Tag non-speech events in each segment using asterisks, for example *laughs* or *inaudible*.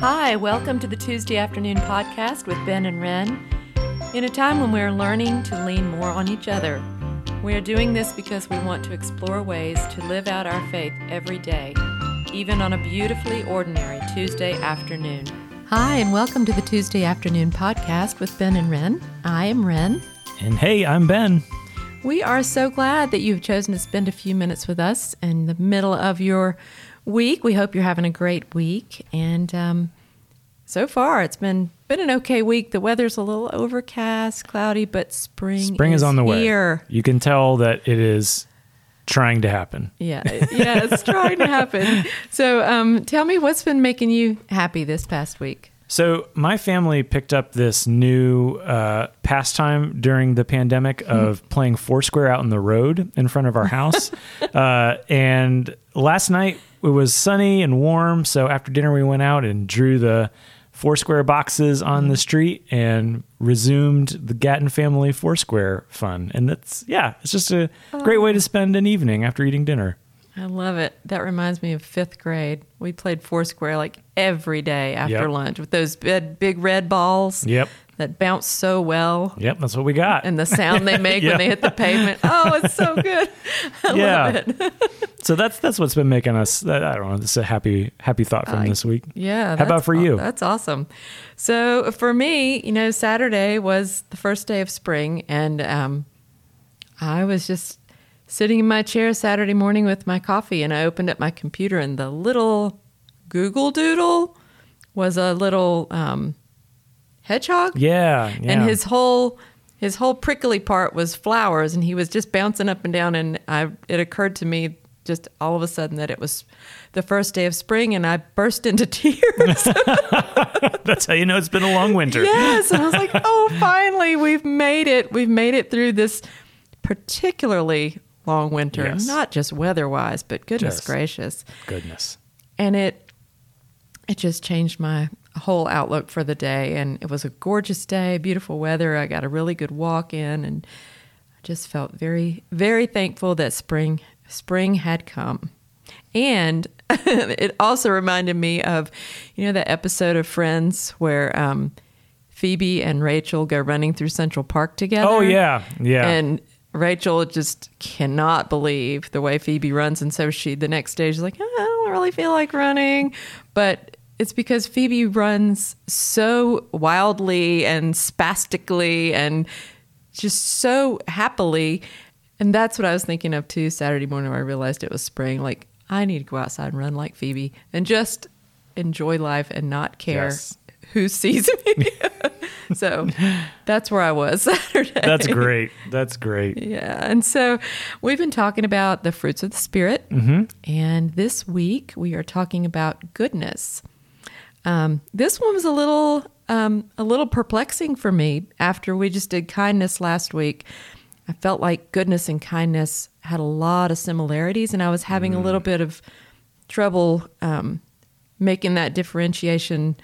Hi, welcome to the Tuesday afternoon podcast with Ben and Ren. In a time when we're learning to lean more on each other, we are doing this because we want to explore ways to live out our faith every day, even on a beautifully ordinary Tuesday afternoon. Hi, and welcome to the Tuesday afternoon podcast with Ben and Ren. I am Ren. And hey, I'm Ben. We are so glad that you've chosen to spend a few minutes with us in the middle of your week. We hope you're having a great week. And um, so far, it's been been an okay week. The weather's a little overcast, cloudy, but spring Spring is, on the here. way. You can tell that it is trying to happen. Yeah, yeah, it's *laughs* trying to happen. So, um, tell me what's been making you happy this past week. So, my family picked up this new uh, pastime during the pandemic of playing Foursquare out in the road in front of our house. *laughs* uh, and last night it was sunny and warm. So, after dinner, we went out and drew the Foursquare boxes on the street and resumed the Gatton family Foursquare fun. And that's, yeah, it's just a great way to spend an evening after eating dinner. I love it. That reminds me of fifth grade. We played Foursquare like every day after Yep. lunch with those big, big red balls Yep. That bounce so well. Yep. That's what we got. and the sound they make *laughs* Yeah. when they hit the pavement. Oh, it's so good. *laughs* I Yeah. *laughs* So that's that's what's been making us. I don't know. This is a happy happy thought from I- this week. Yeah. How about for you? That's awesome. So for me, you know, Saturday was the first day of spring, and um, I was just sitting in my chair Saturday morning with my coffee, and I opened up my computer, and the little Google Doodle was a little um, hedgehog. Yeah, yeah. and his whole his whole prickly part was flowers and he was just bouncing up and down and I it occurred to me just all of a sudden that it was the first day of spring and I burst into *laughs* tears. *laughs* that's how you know it's been a long winter. yes, and I was like, *laughs* "Oh, finally we've made it. We've made it through this particularly long winter, Yes. not just weather-wise, but goodness Just- gracious." Goodness. and it it just changed my whole outlook for the day and it was a gorgeous day beautiful weather i got a really good walk in and i just felt very very thankful that spring spring had come and *laughs* it also reminded me of you know that episode of friends where um, phoebe and rachel go running through central park together Oh yeah, yeah. and Rachel just cannot believe the way Phoebe runs. And so she, the next day, she's like, "Oh, I don't really feel like running. But it's because Phoebe runs so wildly and spastically and just so happily. And that's what I was thinking of too Saturday morning when I realized it was spring. Like, I need to go outside and run like Phoebe and just enjoy life and not care Yes. who sees me. so that's where I was *laughs* Saturday. that's great. That's great. Yeah. And so we've been talking about the fruits of the Spirit. Mm-hmm. And this week we are talking about goodness. Um, this one was a little um, a little perplexing for me after we just did kindness last week. I felt like goodness and kindness had a lot of similarities, and I was having a little bit of trouble um, making that differentiation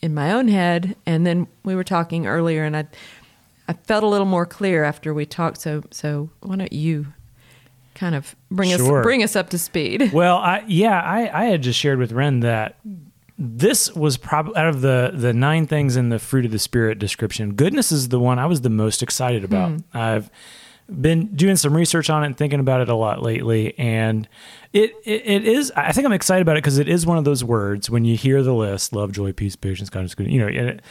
in my own head. And then we were talking earlier, and I I felt a little more clear after we talked. So so why don't you kind of bring Sure. us bring us up to speed? Well, I yeah, I, I had just shared with Ren that this was probably out of the the nine things in the fruit of the spirit description. Goodness is the one I was the most excited about. I've been doing some research on it and thinking about it a lot lately, and it it, it is. I think I'm excited about it because it is one of those words when you hear the list: love, joy, peace, patience, kindness, good. You know, and it,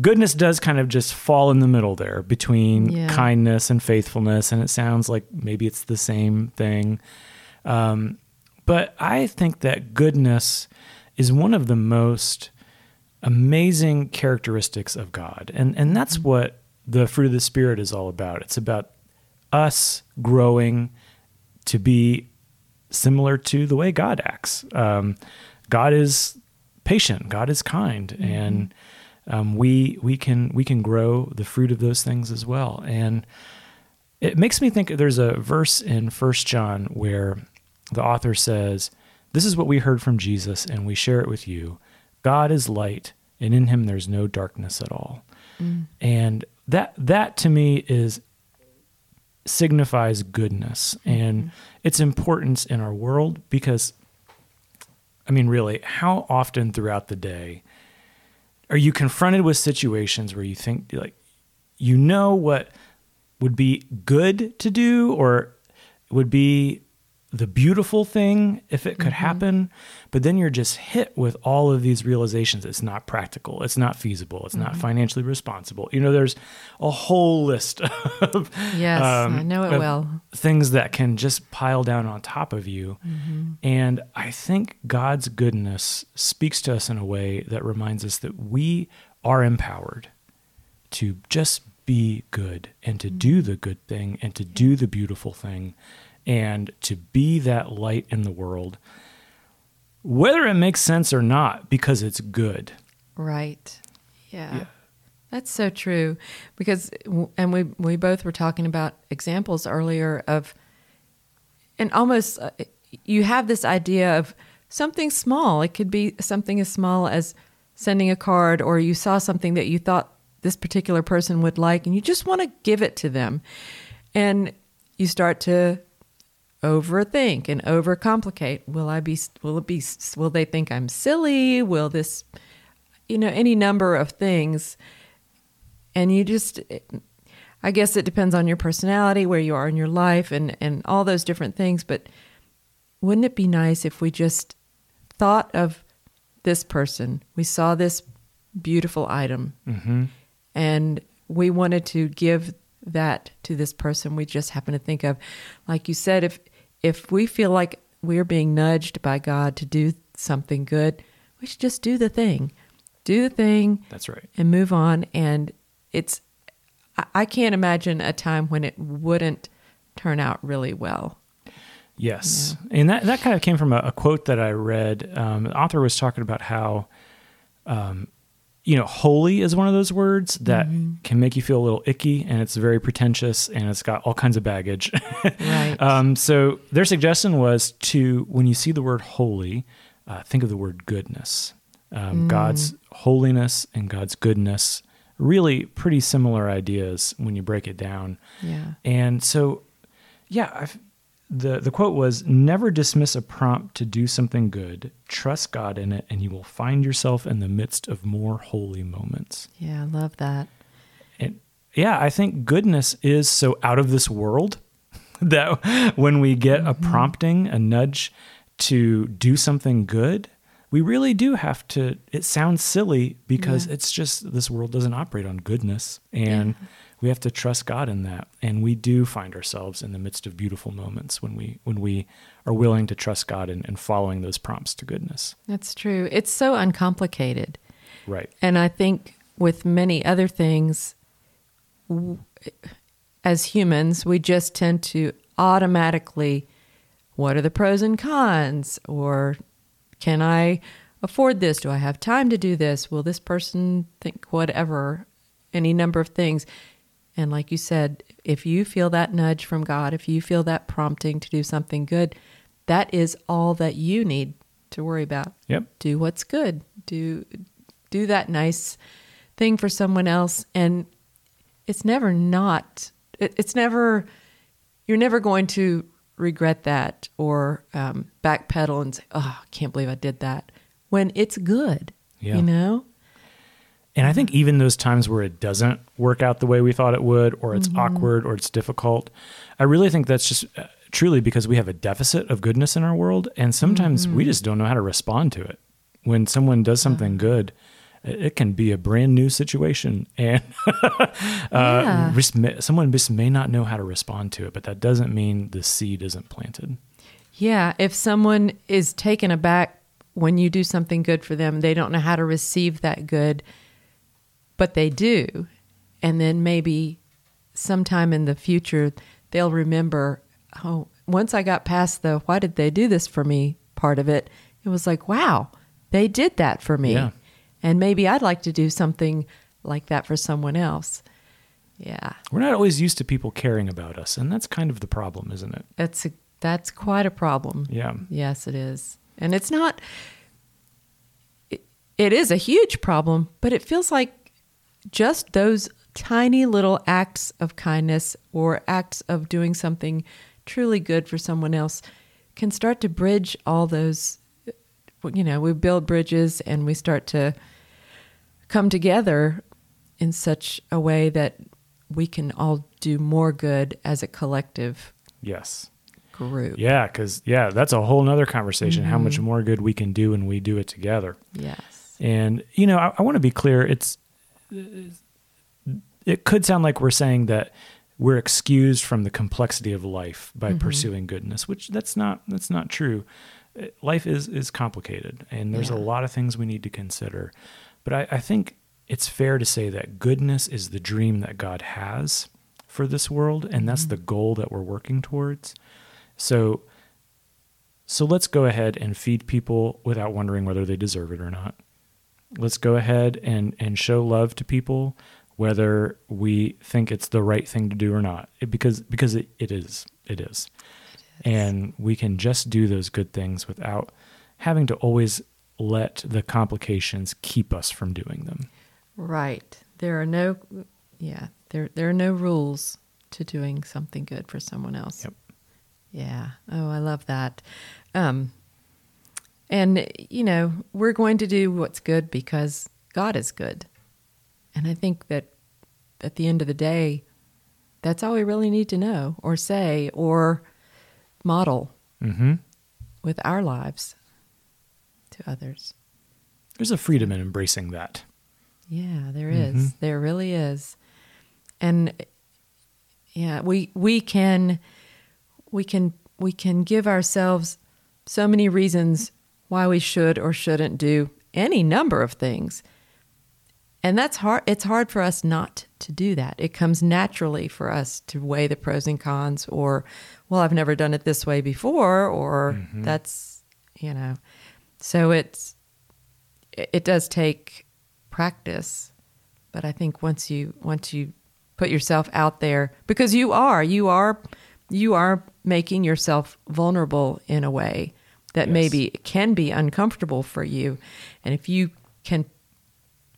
goodness does kind of just fall in the middle there between Yeah. kindness and faithfulness, and it sounds like maybe it's the same thing. Um, but I think that goodness is one of the most amazing characteristics of God. And and that's what the fruit of the spirit is all about. It's about us growing to be similar to the way God acts. Um, God is patient. God is kind, and um, we we can we can grow the fruit of those things as well. And it makes me think there's a verse in First John where the author says, "This is what we heard from Jesus, and we share it with you. God is light, and in Him there's no darkness at all." Mm. And that that to me is signifies goodness mm-hmm. and its importance in our world because I mean really how often throughout the day are you confronted with situations where you think like you know what would be good to do or would be the beautiful thing if it could mm-hmm. happen but then you're just hit with all of these realizations. It's not practical. It's not feasible. It's not mm-hmm. financially responsible. You know there's a whole list *laughs* of Yes, um, I know it well. things that can just pile down on top of you. Mm-hmm. And i think god's goodness speaks to us in a way that reminds us that we are empowered to just be good and to do the good thing and to do the beautiful thing and to be that light in the world, whether it makes sense or not, because it's good. Right. Yeah. Yeah. That's so true because and we we both were talking about examples earlier of and almost uh, you have this idea of something small. It could be something as small as sending a card or you saw something that you thought this particular person would like and you just want to give it to them. And you start to overthink and overcomplicate. Will I be will it be will they think I'm silly? Will this you know any number of things and you just i guess it depends on your personality where you are in your life and and all those different things but wouldn't it be nice if we just thought of this person we saw this beautiful item Mm-hmm. and we wanted to give that to this person we just happen to think of like you said if if we feel like we're being nudged by god to do something good we should just do the thing do the thing That's right. and move on. And it's, I- can't imagine a time when it wouldn't turn out really well. Yes. And that, that kind of came from a, a quote that I read. Um, the author was talking about how, um, you know, holy is one of those words that can make you feel a little icky and it's very pretentious and it's got all kinds of baggage. *laughs* Right. Um, so their suggestion was to, when you see the word holy, uh, think of the word goodness. Um, God's holiness and God's goodness, really pretty similar ideas when you break it down. yeah. And so, yeah, I've, the the quote was, "Never dismiss a prompt to do something good. Trust God in it, and you will find yourself in the midst of more holy moments." Yeah. I love that. And yeah, I think goodness is so out of this world *laughs* that when we get a mm-hmm. prompting, a nudge to do something good, we really do have to. It sounds silly because Yeah. it's just this world doesn't operate on goodness, and we have to trust God in that. And we do find ourselves in the midst of beautiful moments when we when we are willing to trust God and, and following those prompts to goodness. That's true. It's so uncomplicated. Right. And I think with many other things, as humans, we just tend to automatically, what are the pros and cons? Or can I afford this? Do I have time to do this? Will this person think whatever? Any number of things. And like you said, if you feel that nudge from God, if you feel that prompting to do something good, that is all that you need to worry about Yep. do what's good do do that nice thing for someone else and it's never not it, it's never you're never going to regret that or um, backpedal and say oh i can't believe i did that when it's good Yeah. you know And I think even those times where it doesn't work out the way we thought it would, or it's awkward, or it's difficult, I really think that's just uh, truly because we have a deficit of goodness in our world. And sometimes we just don't know how to respond to it. When someone does something good, it can be a brand new situation. *laughs* And uh, Yeah. someone just may not know how to respond to it, but that doesn't mean the seed isn't planted. yeah if someone is taken aback when you do something good for them they don't know how to receive that good but they do and then maybe sometime in the future they'll remember oh once i got past the why did they do this for me part of it it was like wow they did that for me Yeah. and maybe i'd like to do something like that for someone else yeah We're not always used to people caring about us. And that's kind of the problem, isn't it? that's a, that's quite a problem Yeah. Yes, it is. And it's not, it, it is a huge problem, but it feels like just those tiny little acts of kindness or acts of doing something truly good for someone else can start to bridge all those, you know, we build bridges and we start to come together in such a way that we can all do more good as a collective Yes. group. Yeah, because yeah, that's a whole nother conversation. How Mm-hmm. much more good we can do when we do it together. Yes. And you know, I, I want to be clear. It's it could sound like we're saying that we're excused from the complexity of life by pursuing goodness, which that's not that's not true. Uh, Life is is complicated, and there's a lot of things we need to consider. But I, I think it's fair to say that goodness is the dream that God has for this world, and that's the goal that we're working towards. So so let's go ahead and feed people without wondering whether they deserve it or not. Let's go ahead and, and show love to people whether we think it's the right thing to do or not. It, because because it, it is. It is. And we can just do those good things without having to always let the complications keep us from doing them. Right. There are no yeah, there there are no rules to doing something good for someone else. Yep. Yeah. Oh, I love that. Um and you know, we're going to do what's good because God is good. And I think that at the end of the day, that's all we really need to know or say or model Mm-hmm. with our lives to others. There's a freedom in embracing that. Yeah, there is. There really is. And yeah, we we can we can we can give ourselves so many reasons why we should or shouldn't do any number of things. And that's hard it's hard for us not to do that. It comes naturally for us to weigh the pros and cons or well, I've never done it this way before or mm-hmm. that's, you know. So it's it it does take practice but i think once you once you put yourself out there because you are you are you are making yourself vulnerable in a way that Yes. maybe can be uncomfortable for you and if you can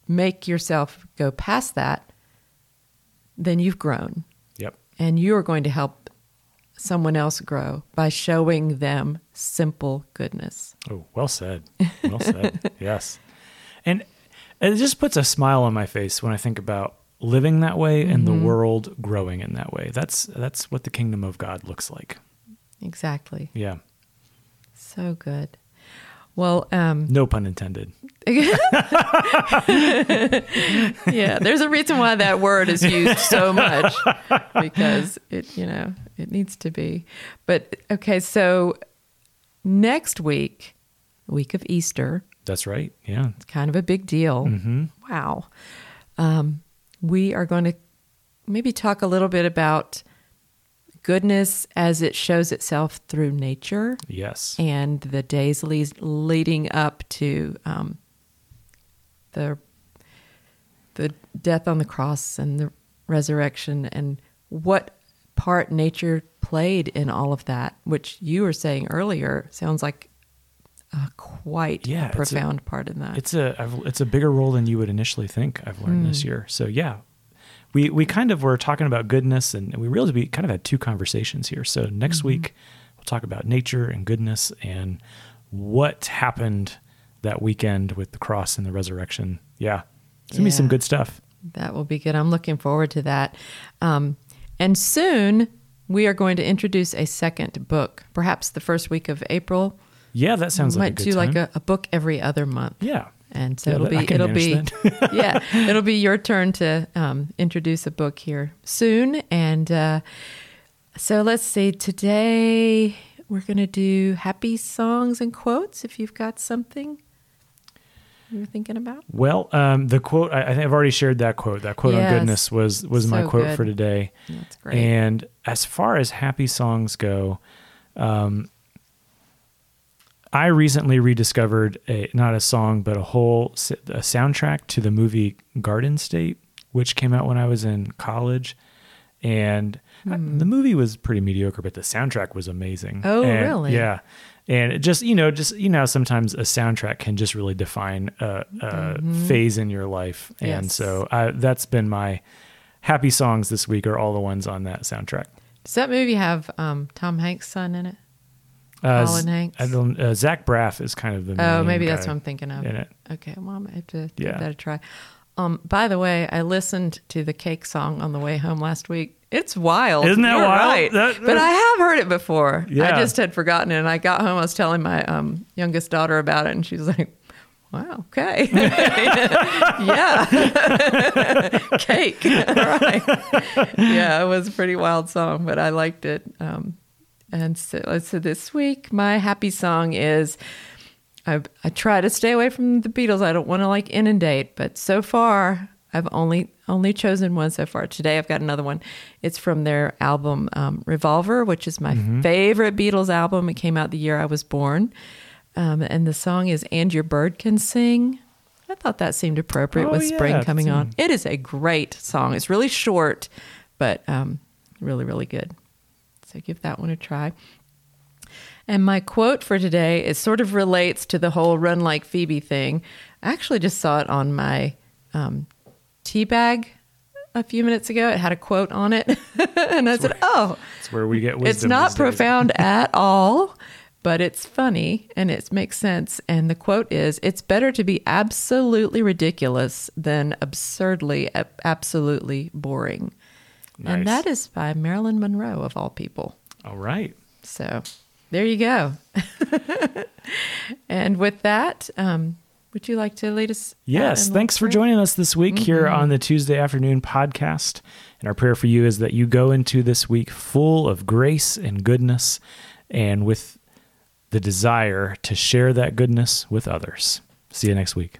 make yourself go past that then you've grown Yep. and you are going to help someone else grow by showing them simple goodness Oh, well said. Well said. *laughs* yes. And it just puts a smile on my face when I think about living that way and the mm-hmm. world growing in that way. That's that's what the kingdom of God looks like. exactly Yeah. So good well um No pun intended. *laughs* yeah, there's a reason why that word is used so much because it, you know, it needs to be. But okay, so next week, week of Easter, That's right. Yeah. it's kind of a big deal. Mhm. Wow. Um, we are going to maybe talk a little bit about goodness as it shows itself through nature Yes. and the days le- leading up to um, the the death on the cross and the resurrection and what part nature played in all of that, which you were saying earlier, sounds like a quite Yeah, a it's a- profound part in that. It's a I've, it's a bigger role than you would initially think. I've learned this year. So yeah, we we kind of were talking about goodness, and we really we kind of had two conversations here. So next week we'll talk about nature and goodness and what happened that weekend with the cross and the resurrection. Yeah, it's gonna be some good stuff. That will be good. I'm looking forward to that. Um, and soon we are going to introduce a second book, perhaps the first week of April. Yeah, that sounds we like a might do time. like a, a book every other month. yeah. And so Yeah, it'll be it'll be *laughs* yeah it'll be your turn to um, introduce a book here soon. And uh, so let's see. Today we're going to do happy songs and quotes. If you've got something you're thinking about, Well, um, the quote I, I think I've already shared that quote. That quote Yes. on goodness was was my quote good. for today. that's great. And as far as happy songs go, um, I recently rediscovered a not a song but a whole a soundtrack to the movie Garden State, which came out when I was in college, and I- Hmm. the movie was pretty mediocre, but the soundtrack was amazing. Oh, And- really? Yeah. And it just you know, just you know, sometimes a soundtrack can just really define a, a phase in your life, and Mm-hmm. So I, that's been my happy songs this week are all the ones on that soundtrack. Does that movie have um, Tom Hanks' son in it? Uh, Colin Hanks? I don't. Uh, Zach Braff is kind of the. Oh, maybe that's what I'm thinking of. in it. Okay, well, I have to give Yeah. that a try. Um, by the way, I listened to the cake song on the way home last week. It's wild. Isn't that You're wild? Right. That- but I have heard it before. Yeah. I just had forgotten it. And I got home, I was telling my um, youngest daughter about it, and she was like, Wow, okay. *laughs* *laughs* yeah. *laughs* Cake. All right. Yeah, it was a pretty wild song, but I liked it. Um, and so, so this week, my happy song is I, I try to stay away from the Beatles. I don't want to like inundate, but so far I've only only chosen one so far. Today I've got another one. It's from their album um, Revolver, which is my favorite Beatles album. It came out the year I was born, um, and the song is "And Your Bird Can Sing." I thought that seemed appropriate Oh, with yeah, spring coming in- on. It is a great song. It's really short, but um, really really good. So give that one a try. And my quote for today is sort of relates to the whole run like Phoebe thing. I actually just saw it on my um, tea bag a few minutes ago. It had a quote on it. *laughs* and I said, oh, It's where we get wisdom. it's not profound *laughs* at all, but it's funny and it makes sense. And the quote is It's better to be absolutely ridiculous than absurdly, absolutely boring. And that is by Marilyn Monroe, of all people. All right. So there you go. *laughs* and with that, um, would you like to lead us? Yes, in thanks for joining us this week here Mm-hmm. on the Tuesday afternoon podcast. And our prayer for you is that you go into this week full of grace and goodness and with the desire to share that goodness with others. See you next week.